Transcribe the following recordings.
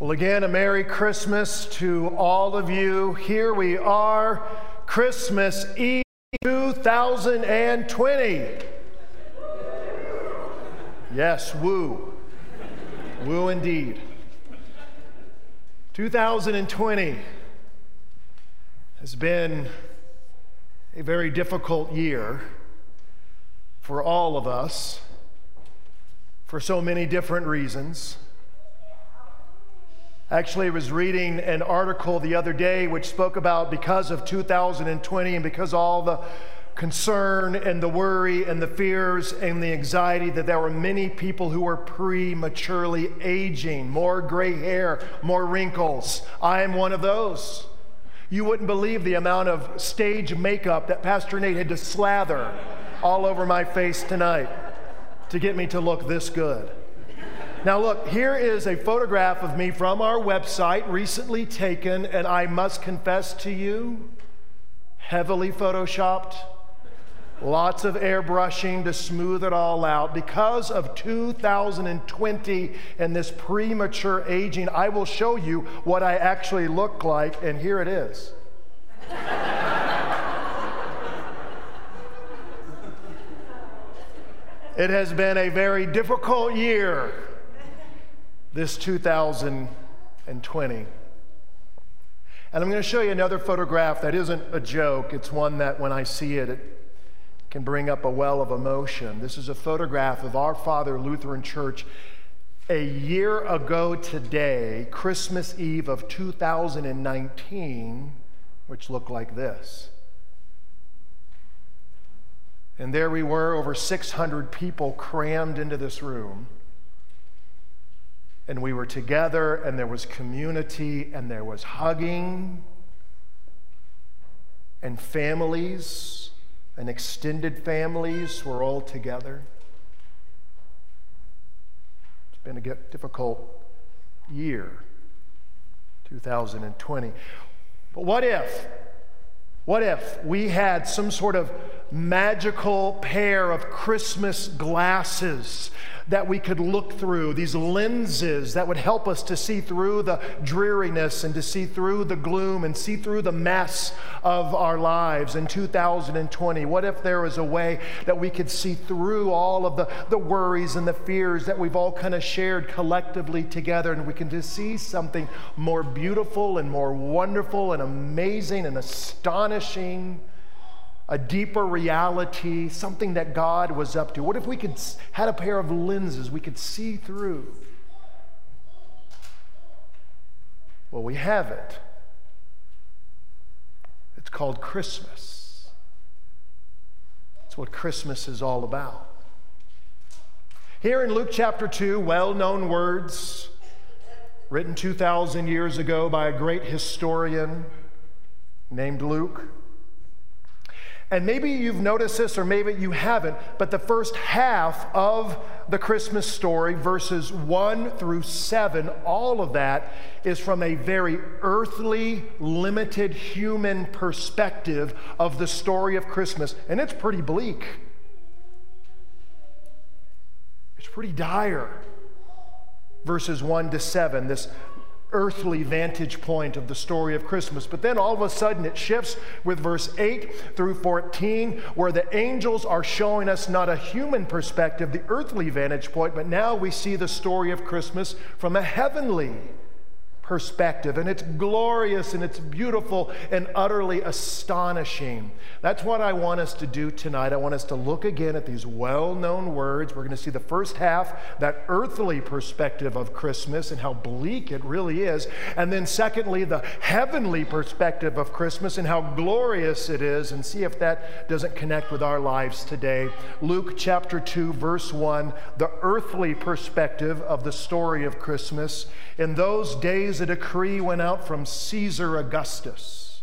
Well, again, a Merry Christmas to all of you. Here we are, Christmas Eve 2020. Yes, woo. Woo indeed. 2020 has been a very difficult year for all of us for so many different reasons. Actually, I was reading an article the other day which spoke about because of 2020 and because all the concern and the worry and the fears and the anxiety that there were many people who were prematurely aging, more gray hair, more wrinkles. I am one of those. You wouldn't believe the amount of stage makeup that Pastor Nate had to slather all over my face tonight to get me to look this good. Now, look, here is a photograph of me from our website, recently taken, and I must confess to you, heavily photoshopped. Lots of airbrushing to smooth it all out. Because of 2020 and this premature aging, I will show you what I actually look like, and here it is. it has been a very difficult year this 2020. And I'm going to show you another photograph that isn't a joke. It's one that when I see it, it can bring up a well of emotion. This is a photograph of our Father Lutheran Church a year ago today, Christmas Eve of 2019, which looked like this. And there we were, over 600 people crammed into this room and we were together, and there was community, and there was hugging, and families and extended families were all together. It's been a difficult year, 2020. But what if, what if we had some sort of magical pair of Christmas glasses that we could look through, these lenses that would help us to see through the dreariness and to see through the gloom and see through the mess of our lives in 2020? What if there was a way that we could see through all of the, the worries and the fears that we've all kind of shared collectively together and we can just see something more beautiful and more wonderful and amazing and astonishing? A deeper reality, something that God was up to? What if we could had a pair of lenses we could see through? Well, we have it. It's called Christmas. It's what Christmas is all about. Here in Luke chapter 2, well known words written 2,000 years ago by a great historian named Luke. And maybe you've noticed this or maybe you haven't, but the first half of the Christmas story, verses 1 through 7, all of that is from a very earthly, limited human perspective of the story of Christmas. And it's pretty bleak, it's pretty dire. Verses 1 to 7, this earthly vantage point of the story of Christmas. But then all of a sudden it shifts with verse 8 through 14, where the angels are showing us not a human perspective, the earthly vantage point, but now we see the story of Christmas from a heavenly perspective. And it's glorious and it's beautiful and utterly astonishing. That's what I want us to do tonight. I want us to look again at these well known words. We're going to see the first half, that earthly perspective of Christmas and how bleak it really is. And then, secondly, the heavenly perspective of Christmas and how glorious it is, and see if that doesn't connect with our lives today. Luke chapter 2, verse 1, the earthly perspective of the story of Christmas. In those days, a decree went out from Caesar Augustus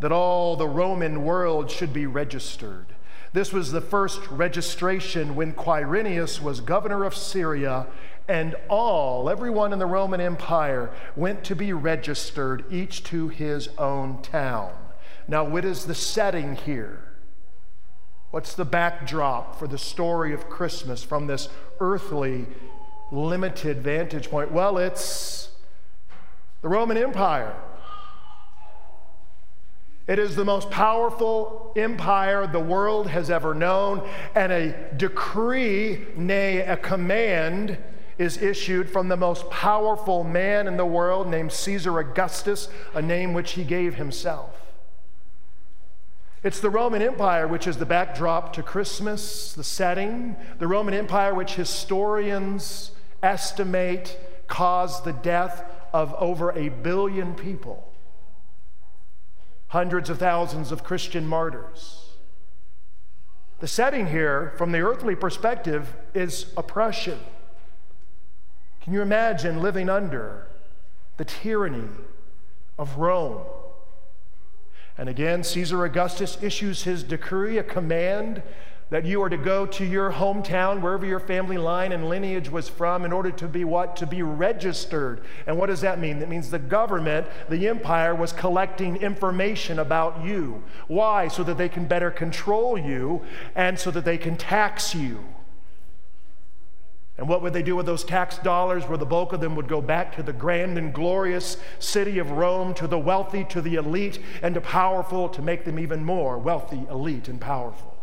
that all the Roman world should be registered. This was the first registration when Quirinius was governor of Syria, and all, everyone in the Roman Empire, went to be registered, each to his own town. Now, what is the setting here? What's the backdrop for the story of Christmas from this earthly limited vantage point? Well, it's the Roman Empire. It is the most powerful empire the world has ever known, and a decree, nay, a command, is issued from the most powerful man in the world named Caesar Augustus, a name which he gave himself. It's the Roman Empire which is the backdrop to Christmas, the setting, the Roman Empire which historians estimate caused the death of over a billion people hundreds of thousands of Christian martyrs. The setting here, from the earthly perspective, is oppression. Can you imagine living under the tyranny of Rome? And again, Caesar Augustus issues his decree, a command that you are to go to your hometown, wherever your family line and lineage was from, in order to be what? To be registered. And what does that mean? That means the government, the empire, was collecting information about you. Why? So that they can better control you and so that they can tax you. And what would they do with those tax dollars? Where the bulk of them would go back to the grand and glorious city of Rome, to the wealthy, to the elite, and to powerful to make them even more wealthy, elite, and powerful.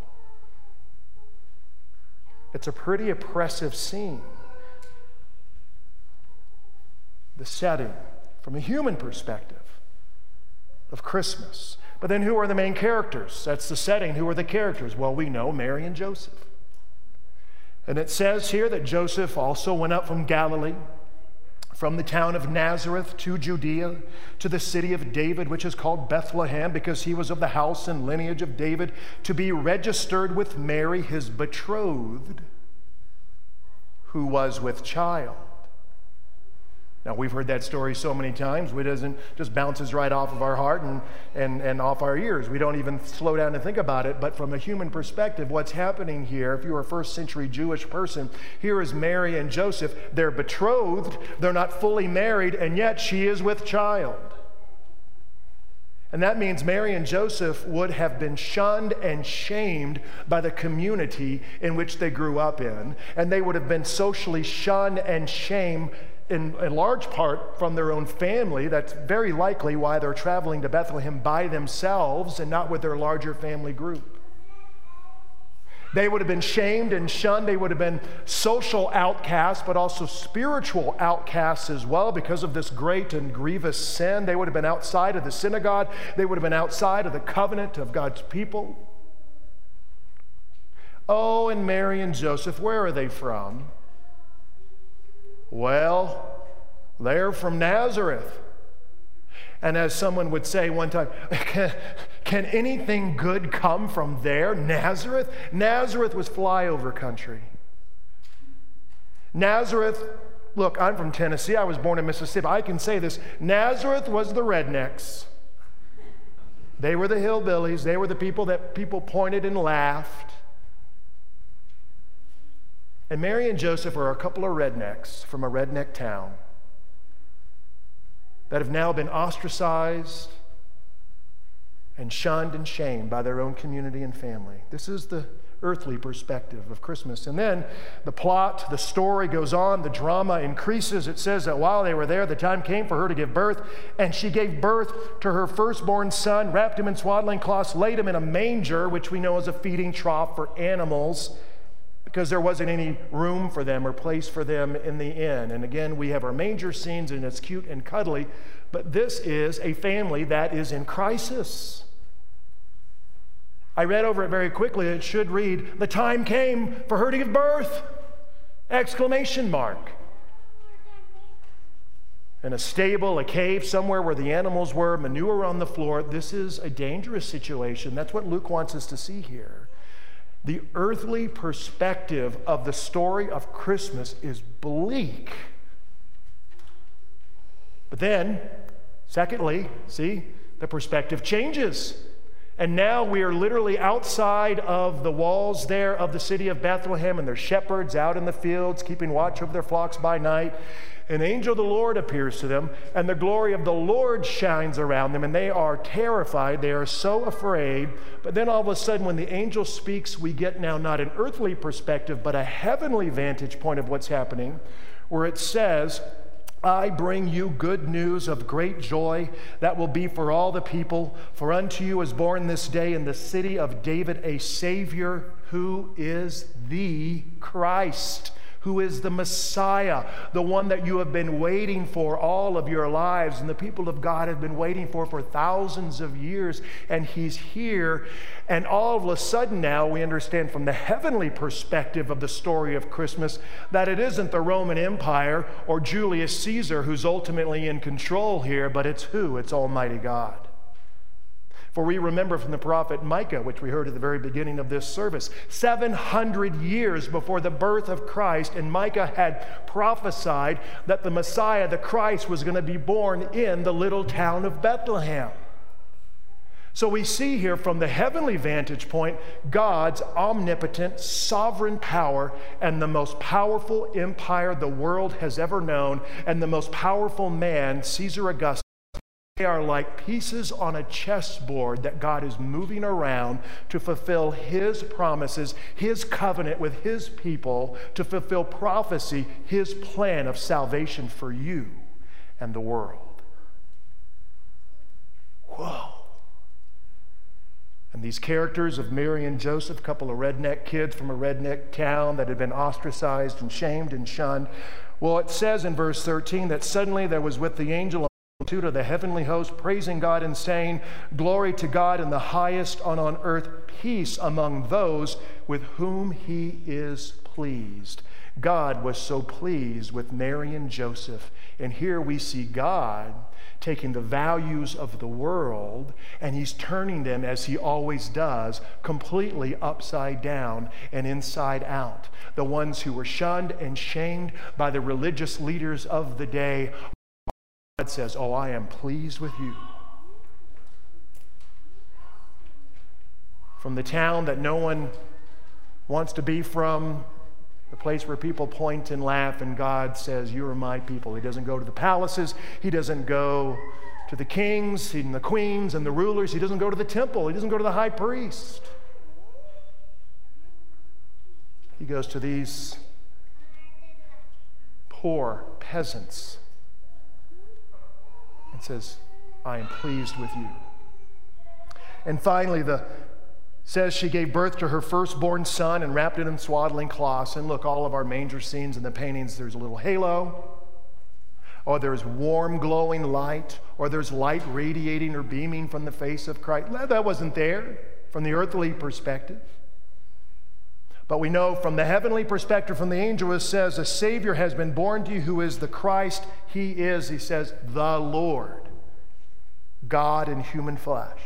It's a pretty oppressive scene. The setting, from a human perspective, of Christmas. But then who are the main characters? That's the setting. Who are the characters? Well, we know Mary and Joseph. And it says here that Joseph also went up from Galilee from the town of Nazareth to Judea to the city of David, which is called Bethlehem, because he was of the house and lineage of David, to be registered with Mary, his betrothed, who was with child. Now, we've heard that story so many times, it doesn't just bounces right off of our heart and, and, and off our ears. We don't even slow down and think about it. But from a human perspective, what's happening here, if you're a first century Jewish person, here is Mary and Joseph. They're betrothed, they're not fully married, and yet she is with child. And that means Mary and Joseph would have been shunned and shamed by the community in which they grew up in. And they would have been socially shunned and shamed in, in large part from their own family. That's very likely why they're traveling to Bethlehem by themselves and not with their larger family group. They would have been shamed and shunned. They would have been social outcasts, but also spiritual outcasts as well because of this great and grievous sin. They would have been outside of the synagogue. They would have been outside of the covenant of God's people. Oh, and Mary and Joseph, where are they from? Well, they're from Nazareth. And as someone would say one time, can, can, anything good come from there? Nazareth? Nazareth was flyover country. Nazareth, look, I'm from Tennessee. I was born in Mississippi. I can say this Nazareth was the rednecks. They were the hillbillies. They were the people that people pointed and laughed. And Mary and Joseph are a couple of rednecks from a redneck town that have now been ostracized and shunned and shamed by their own community and family. This is the earthly perspective of Christmas. And then the plot, the story goes on, the drama increases. It says that while they were there, the time came for her to give birth, and she gave birth to her firstborn son, wrapped him in swaddling cloths, laid him in a manger, which we know is a feeding trough for animals because there wasn't any room for them or place for them in the inn. And again, we have our manger scenes and it's cute and cuddly, but this is a family that is in crisis. I read over it very quickly. It should read, "The time came for her to give birth!" Exclamation mark. In a stable, a cave, somewhere where the animals were, manure on the floor. This is a dangerous situation. That's what Luke wants us to see here. The earthly perspective of the story of Christmas is bleak. But then, secondly, see, the perspective changes. And now we are literally outside of the walls there of the city of Bethlehem, and there's shepherds out in the fields keeping watch over their flocks by night an angel of the Lord appears to them, and the glory of the Lord shines around them, and they are terrified. They are so afraid. But then all of a sudden, when the angel speaks, we get now not an earthly perspective, but a heavenly vantage point of what's happening, where it says I bring you good news of great joy that will be for all the people. For unto you is born this day in the city of David a Savior who is the Christ who is the Messiah, the one that you have been waiting for all of your lives, and the people of God have been waiting for for thousands of years, and He's here. And all of a sudden now we understand from the heavenly perspective of the story of Christmas that it isn't the Roman Empire or Julius Caesar who's ultimately in control here, but it's who? It's Almighty God. For we remember from the prophet Micah, which we heard at the very beginning of this service, 700 years before the birth of Christ, and Micah had prophesied that the Messiah, the Christ, was going to be born in the little town of Bethlehem. So we see here from the heavenly vantage point God's omnipotent, sovereign power and the most powerful empire the world has ever known, and the most powerful man, Caesar Augustus they are like pieces on a chessboard that God is moving around to fulfill His promises, His covenant with His people, to fulfill prophecy, His plan of salvation for you and the world. Whoa. And these characters of Mary and Joseph, a couple of redneck kids from a redneck town that had been ostracized and shamed and shunned. Well, it says in verse 13 that suddenly there was with the angel of the heavenly host, praising God and saying, Glory to God in the highest, and on earth peace among those with whom he is pleased. God was so pleased with Mary and Joseph. And here we see God taking the values of the world and he's turning them, as he always does, completely upside down and inside out. The ones who were shunned and shamed by the religious leaders of the day God says, Oh, I am pleased with you. From the town that no one wants to be from, the place where people point and laugh, and God says, You are my people. He doesn't go to the palaces, He doesn't go to the kings and the queens and the rulers, He doesn't go to the temple, He doesn't go to the high priest. He goes to these poor peasants it says, I am pleased with you. And finally, the says she gave birth to her firstborn son and wrapped it in swaddling cloths. And look, all of our manger scenes and the paintings, there's a little halo, or there's warm glowing light, or there's light radiating or beaming from the face of Christ. That wasn't there from the earthly perspective. But we know from the heavenly perspective, from the angel, it says, A Savior has been born to you who is the Christ. He is, he says, the Lord, God in human flesh.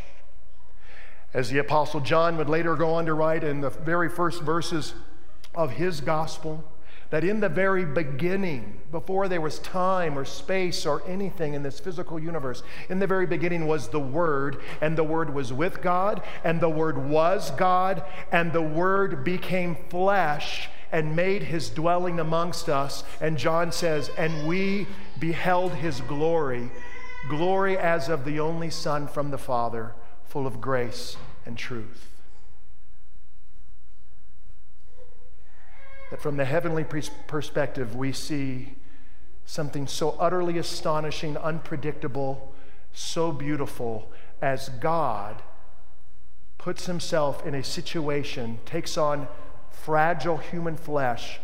As the Apostle John would later go on to write in the very first verses of his gospel, that in the very beginning, before there was time or space or anything in this physical universe, in the very beginning was the Word, and the Word was with God, and the Word was God, and the Word became flesh and made his dwelling amongst us. And John says, and we beheld his glory, glory as of the only Son from the Father, full of grace and truth. That from the heavenly perspective, we see something so utterly astonishing, unpredictable, so beautiful as God puts himself in a situation, takes on fragile human flesh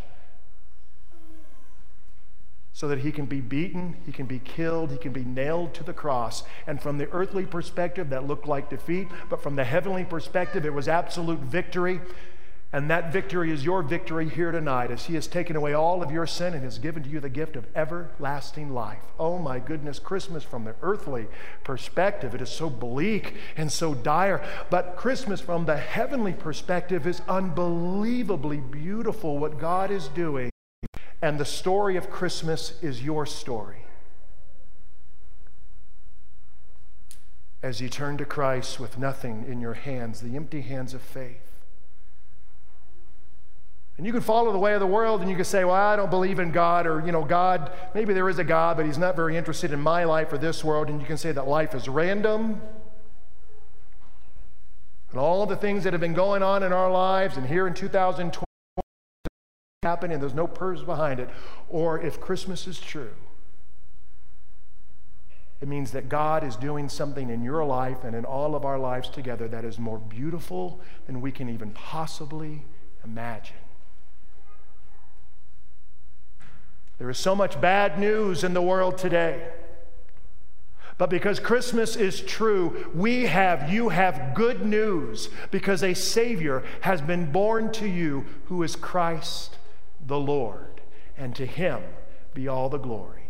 so that he can be beaten, he can be killed, he can be nailed to the cross. And from the earthly perspective, that looked like defeat, but from the heavenly perspective, it was absolute victory. And that victory is your victory here tonight as He has taken away all of your sin and has given to you the gift of everlasting life. Oh my goodness, Christmas from the earthly perspective, it is so bleak and so dire. But Christmas from the heavenly perspective is unbelievably beautiful what God is doing. And the story of Christmas is your story. As you turn to Christ with nothing in your hands, the empty hands of faith and you can follow the way of the world and you can say, well, I don't believe in God, or, you know, God, maybe there is a God, but he's not very interested in my life or this world. And you can say that life is random. And all the things that have been going on in our lives and here in 2020 happen and there's no purpose behind it. Or if Christmas is true, It means that God is doing something in your life and in all of our lives together that is more beautiful than we can even possibly imagine. There is so much bad news in the world today. But because Christmas is true, we have, you have good news because a Savior has been born to you who is Christ the Lord. And to him be all the glory.